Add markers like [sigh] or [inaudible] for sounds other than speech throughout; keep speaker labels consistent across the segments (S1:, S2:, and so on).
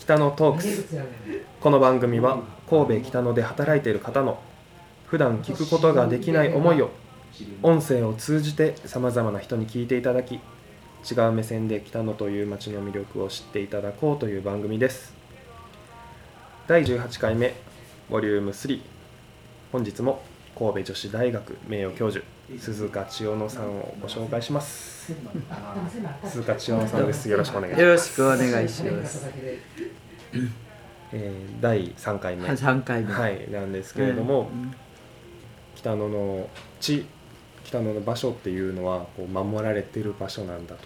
S1: 北野トークス。この番組は神戸北野で働いている方の普段聞くことができない思いを音声を通じてさまざまな人に聞いていただき違う目線で北野という街の魅力を知っていただこうという番組です。第18回目ボリューム3本日も神戸女子大学名誉教授鈴鹿千代野さんをご紹介します。鈴鹿千代野さんです。よろしくお願いします。
S2: よろしくお願いします。
S1: えー第3回目。
S2: 3回目。
S1: はいなんですけれども、
S2: うん。
S1: 北野の地北野の場所っていうのはこう守られてる場所なんだ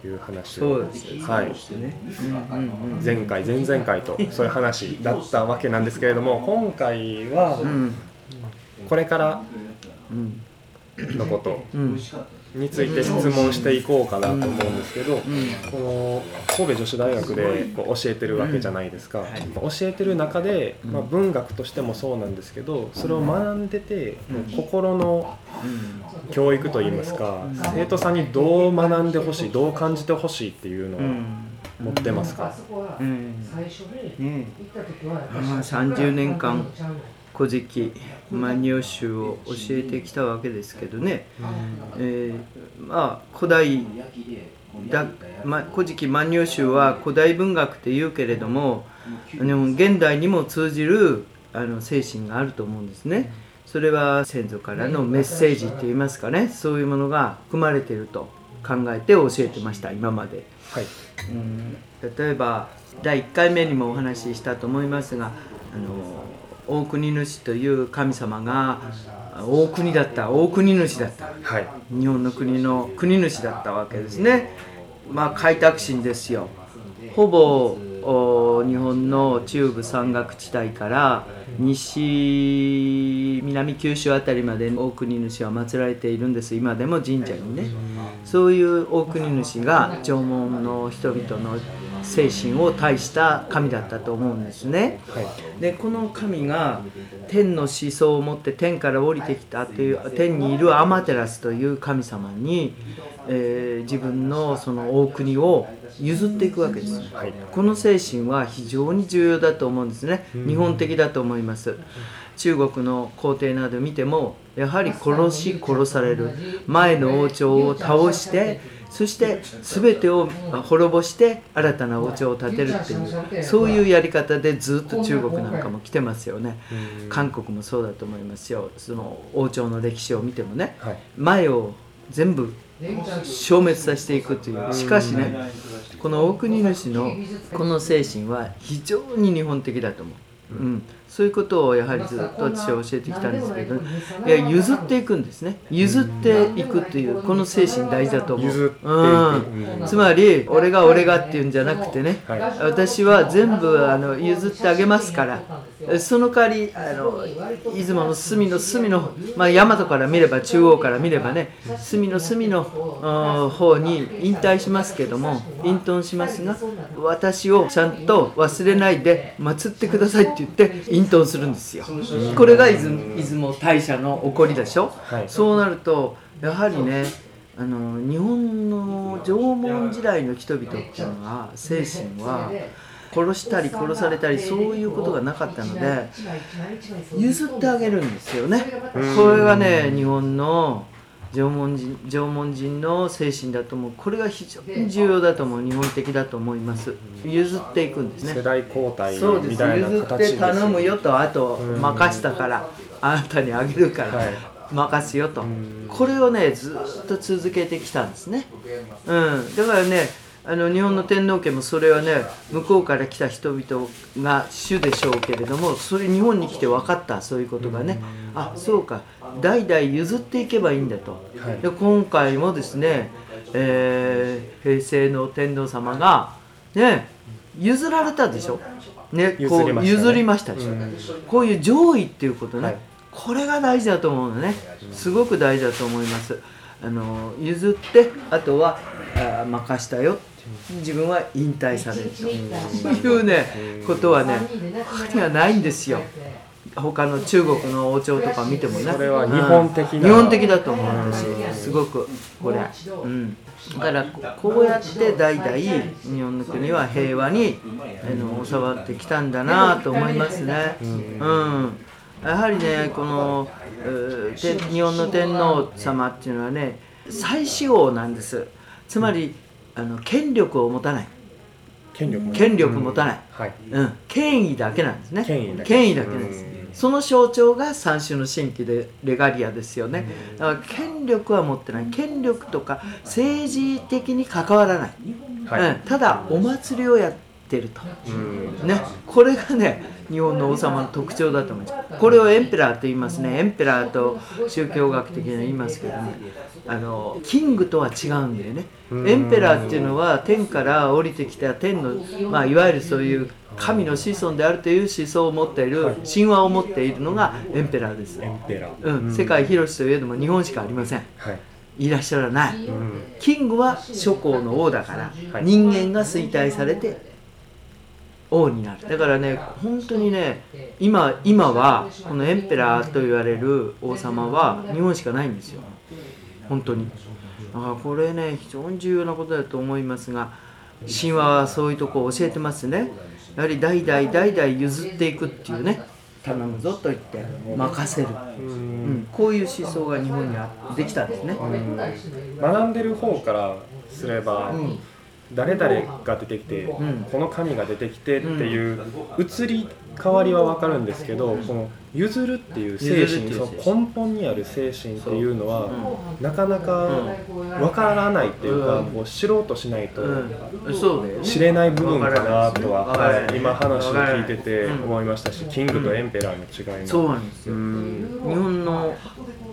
S1: という話を。
S2: そうです。
S1: はい。前回前々回とそういう話だったわけなんですけれども今回は
S2: うん。
S1: これから
S2: うん
S1: のこと
S2: うん。
S1: について質問していこうかなと思うんですけど、この神戸女子大学でこう教えてるわけじゃないですか、教えてる中で、まあ、文学としてもそうなんですけどそれを学んでて、心の教育といいますか、生徒さんにどう学んでほしいどう感じてほしいっていうのを持ってますか、
S2: うん。ねまあ30年間古事記万葉集を教えてきたわけですけどね、えーまあ古代だ、まあ、古事記万葉集は古代文学って言うけれどもあの現代にも通じるあの精神があると思うんですね。それは先祖からのメッセージって言いますかね。そういうものが含まれていると考えて教えてました今まで。
S1: はい。
S2: うん。例えば第1回目にもお話ししたと思いますがあの大国主という神様が大国だった大国主だった。
S1: はい。
S2: 日本の国の国主だったわけですね。まあ開拓心ですよ。ほぼお日本の中部山岳地帯から西南九州あたりまで大国主は祀られているんです。今でも神社にねそういう大国主が縄文の人々の精神を対した神だったと思うんですね。
S1: はい。
S2: でこの神が天の思想を持って天から降りてきたという天にいるアマテラスという神様に、えー自分のその大国を譲っていくわけです。
S1: はい。
S2: この精神は非常に重要だと思うんですね。日本的だと思います中国の皇帝など見てもやはり殺し殺される。前の王朝を倒してそして全てを滅ぼして新たな王朝を建てるっていうそういうやり方でずっと中国なんかも来てますよね。韓国もそうだと思いますよ。その王朝の歴史を見てもね。
S1: はい。
S2: 前を全部消滅させていくという。しかしねこの大国主のこの精神は非常に日本的だと思う、うん、そういうことをやはりずっと私は教えてきたんですけどいや譲っていくんですね。譲っていくっていうこの精神大事だと思う。うん、つまり俺が俺がっていうんじゃなくてね、
S1: はい。
S2: 私は全部あの譲ってあげますから。その代わりあの出雲の隅の隅の、まあ、大和から見れば中央から見ればね隅の隅の方に引退しますけども隠遁しますが私をちゃんと忘れないで祀ってくださいって言って隠遁するんですよ。これが出雲出雲大社の起こりでしょ、
S1: はい。
S2: そうなるとやはりねあの日本の縄文時代の人々っていうのは精神は殺したり殺されたりそういうことがなかったので譲ってあげるんですよね。これがね日本の縄文人縄文人の精神だと思う。これが非常に重要だと思う。日本的だと思います。譲っていくんですね。
S1: 世代交代
S2: そうです。
S1: みたいな
S2: 譲って
S1: 形です
S2: 頼むよとあと
S1: うん
S2: 任したからあなたにあげるから、
S1: はい。
S2: 任すよと。
S1: ん。
S2: これをねずっと続けてきたんですね、うん、だからねあの日本の天皇家もそれはね向こうから来た人々が主でしょうけれどもそれ日本に来て分かったそういうことがねあそうか。代々譲っていけばいいんだと、
S1: はい。
S2: で今回もですね、えー平成の天皇様がね譲られたでしょ、ね、こう
S1: 譲りました
S2: でしょ、
S1: うん。
S2: こういう上位っていうことね、
S1: はい。
S2: これが大事だと思うのね。すごく大事だと思います。あの譲ってあとはあ任したよ。自分は引退されると。いうねことはね他にはないんですよ他の中国の王朝とか見てもね。
S1: それは日本的な。
S2: うん。日本的だと思う。ん。ですよすごくこれ、うん、だからここうやって代々日本の国は平和にあの収まってきたんだなと思いますね。うん。やはりねこの日本の天皇様っていうのはね最始王なんです。つまり、あの権力を持たない。
S1: 権力
S2: 権力持たない、
S1: はい。
S2: うん、権威だけなんですね。
S1: 権威だ
S2: け。権威だけなんですその象徴が三種の神器でレガリアですよね。だから権力は持ってない。権力とか政治的に関わらない、はい、うん、ただお祭りをやってると、ね、これがね日本の王様の特徴だと思います。これをエンペラーと言いますね。エンペラーと宗教学的には言いますけどねあのキングとは違うんだよね。エンペラーっていうのは天から降りてきた天の、まあ、いわゆるそういう神の子孫であるという思想を持っている、神話を持っているのがエンペラーです、うん、世界広しといえども日本しかありません、はい、いらっしゃらない、キングは諸侯の王だから、人間が衰退されて王になる。だからね本当にね今今はこのエンペラーと言われる王様は日本しかないんですよ。本当に。だからこれね非常に重要なことだと思いますが神話はそういうとこを教えてますね。やはり代々代々譲っていくっていうね頼むぞと言って任せる、うん、こういう思想が日本にはできたんですね。
S1: 学んでる方からすれば、うん誰々が出てきて、うん、この神が出てきてっていう移り変わりは分かるんですけど、この譲るっていう精神その根本にある精神っていうのは、なかなか分からないっていうか、こう知ろうとしないと知れない部分かなとは、はい、今話を聞いてて思いましたし、キングとエンペラーの違いも、
S2: そうなんですよ、日本の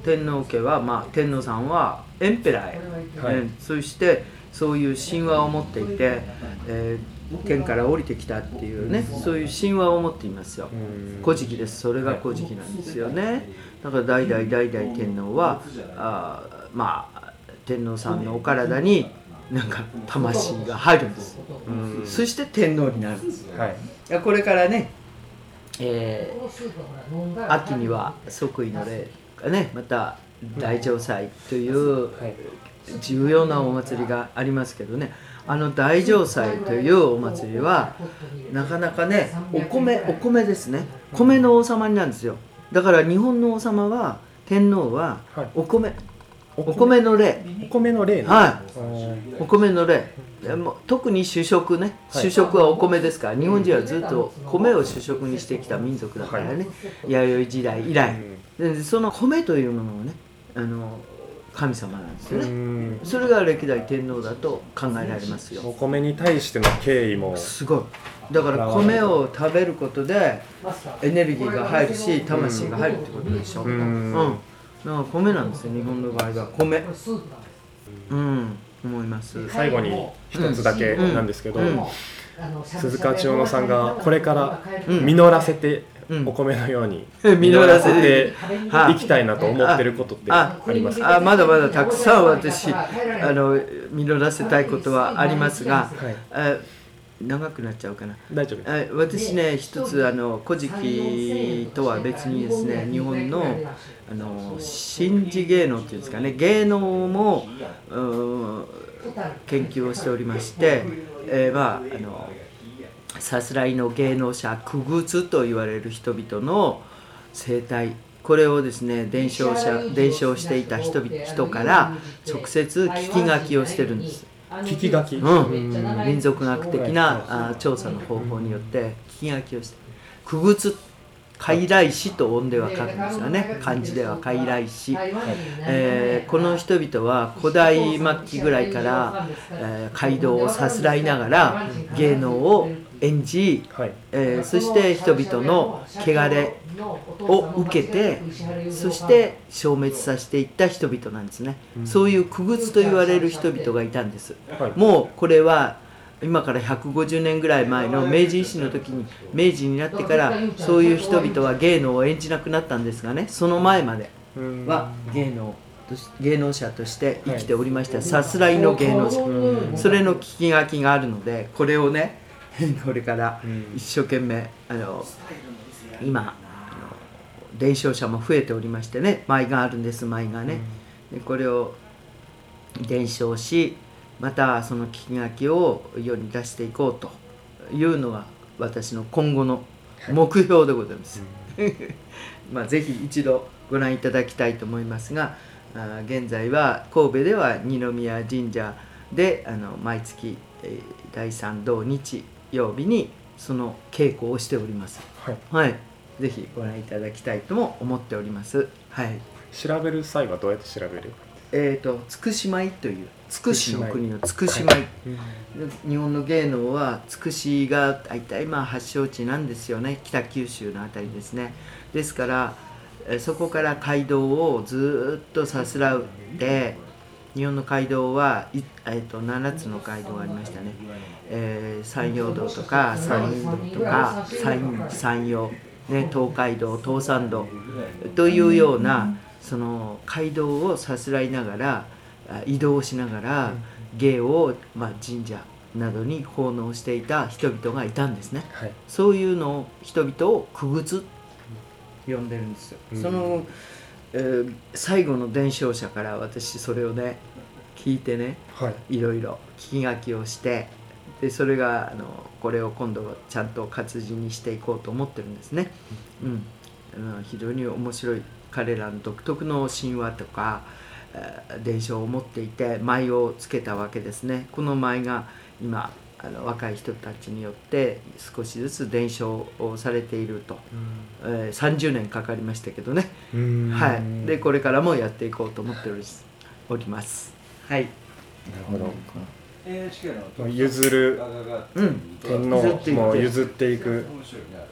S2: 天皇家は、まあ、天皇さんはエンペラーへ、はい、そしてそういう神話を持っていて、えー、天から降りてきたっていうねそういう神話を持っていますよ「古事記」です。それが「古事記」なんですよね。だから代々代々天皇はあまあ天皇さんのお体になんか魂が入るんです。そして天皇になるんです、はい、これからね、えー、秋には即位の礼がねまた大城祭という重要なお祭りがありますけどね。あの大城祭というお祭りはなかなかねお米お米ですね。米の王様になるんですよ。だから日本の王様は天皇はお米、はい、お米の例
S1: お米の例、
S2: ね、はい。お米の例特に主食ね。主食はお米ですから、日本人はずっと米を主食にしてきた民族だからね、弥生時代以来、でその米というものをねあの神様なんですよね。それが歴代天皇だと考えられますよ。
S1: お米に対しての敬意も。
S2: すごい。だから米を食べることでエネルギーが入るし魂が入るってことでしょ。うん。うん。だから米なんですよ日本の場合は。米。うん。思います。
S1: 最後に一つだけなんですけど、鈴川千代乃さんがこれから実らせてお米のように実らせて。い。きたいなと思ってることって。ありますか
S2: あまだまだたくさん私あの実らせたいことはありますが、はい、長くなっちゃうかな。
S1: 大丈夫
S2: 私ね一つあの「古事記」とは別にですね日本のあの神事芸能っていうんですかね芸能も研究をしておりまして、えー、まああのさすらいの芸能者苦靴と言われる人々の生態。これをですね伝承者伝承していた人々人から直接聞き書きをしてるんです。
S1: 聞き書き、
S2: うん、民族学的なあ調査の方法によって聞き書きをして苦靴傀儡師と音では書くんですよね。漢字では傀儡師、えー、この人々は古代末期ぐらいから、えー、街道をさすらいながら芸能を演じ、はい、えー、そして人々の汚れを受けてそして消滅させていった人々なんですね、うん、そういう苦靴と言われる人々がいたんです、はい、もうこれは今から150年ぐらい前の明治維新の時に明治になってからそういう人々は芸能を演じなくなったんですがねその前までは芸能芸能者として生きておりました。さすらいの芸能者。それの聞き書きがあるのでこれをね [laughs] これから一生懸命あの今伝承者も増えておりましてね舞があるんです舞がね。でこれを伝承しまたその聞き書きを世に出していこうというのが私の今後の目標でございます、はい、[laughs] まあぜひ一度ご覧いただきたいと思いますがあ現在は神戸では二宮神社であの毎月、えー、第3土日曜日にその稽古をしております。はい、はい、ぜひご覧いただきたいとも思っております。はい。
S1: 調べる際はどうやって調べる？
S2: えっ、ー、とつくし舞というつくしの国のつくし舞、はい、日本の芸能はつくしが大体まあ発祥地なんですよね。北九州の辺りですね。ですからそこから街道をずっとさすらうで日本の街道は、えー、と7つの街道がありましたね、えー、山陽道とか山陰道とか山山陽、ね、東海道東山道というようなその街道をさすらいながら移動しながら芸を、まあ、神社などに奉納していた人々がいたんですね、はい、そういうのを人々をくぐつ呼んでるんですよ、うん、その、えー、最後の伝承者から私それをね聞いてね、はい、いろいろ聞き書きをしてでそれがあのこれを今度はちゃんと活字にしていこうと思ってるんですね、うん、うん、非常に面白い彼らの独特の神話とか伝承を持っていて舞をつけたわけですね。この舞が今あの若い人たちによって少しずつ伝承をされていると、うん、えー、30年かかりましたけどね、はい、でこれからもやっていこうと思っております。はい。なる
S1: ほど、譲る、うん、天皇も譲っていく。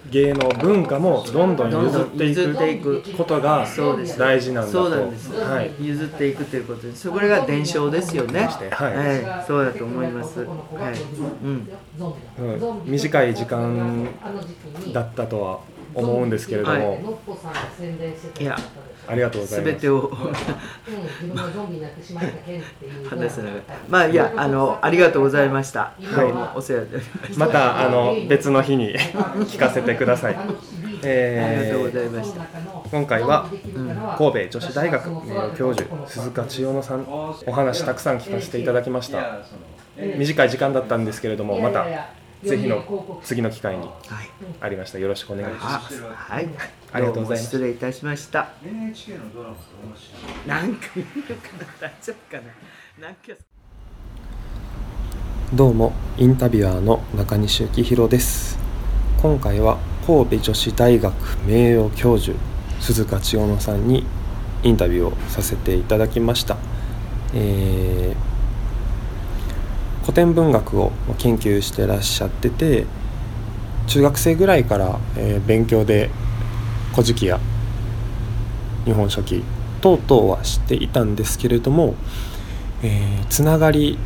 S1: 芸能文化もどんどん譲っていく。ことが大事なんだと。
S2: そうなんです、はい、譲っていくということですこれが伝承ですよね、はい、はい、そうだと思います、はい。うん。
S1: うん、短い時間だったとは思うんですけれども、はい、
S2: いや
S1: ありがとうございます。
S2: てを話せながら、まあいやあのありがとうございました。はい、お世話で
S1: またあの別の日に聞かせてください。
S2: えー、ありがとうございました。
S1: 今回は、うん、神戸女子大学名誉教授鈴鹿千代野さんお話たくさん聞かせていただきました。短い時間だったんですけれどもまたぜひの次の機会にありました。よろしくお願いします。
S2: はい、ありがとうございます。失礼いたしました。NHK のドラマなんか見るかな大丈夫かな。なんか
S1: どうもインタビュアーの中西幸宏です。今回は神戸女子大学名誉教授鈴鹿千代野さんにインタビューをさせていただきました。えー古典文学を研究してらっしゃってて中学生ぐらいから、えー、勉強で「古事記」や「日本書紀」等々は知っていたんですけれども、えー、つながり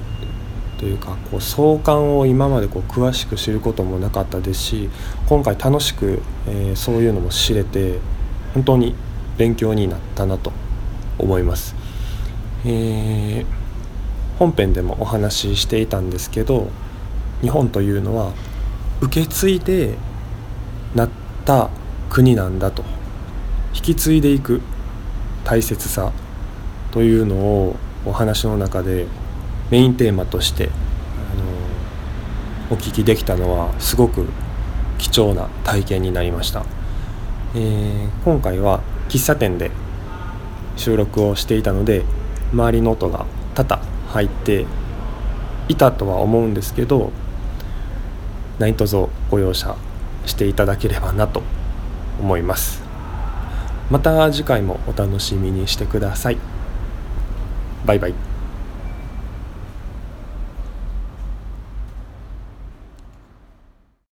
S1: というかこう相関を今までこう詳しく知ることもなかったですし今回楽しく、えー、そういうのも知れて本当に勉強になったなと思います。えー本編でもお話ししていたんですけど日本というのは受け継いでなった国なんだと。引き継いでいく大切さというのをお話の中でメインテーマとしてあのお聞きできたのはすごく貴重な体験になりました、えー、今回は喫茶店で収録をしていたので周りの音が多々入っていたとは思うんですけど何卒ご容赦していただければなと思います。また次回もお楽しみにしてください。バイバイ。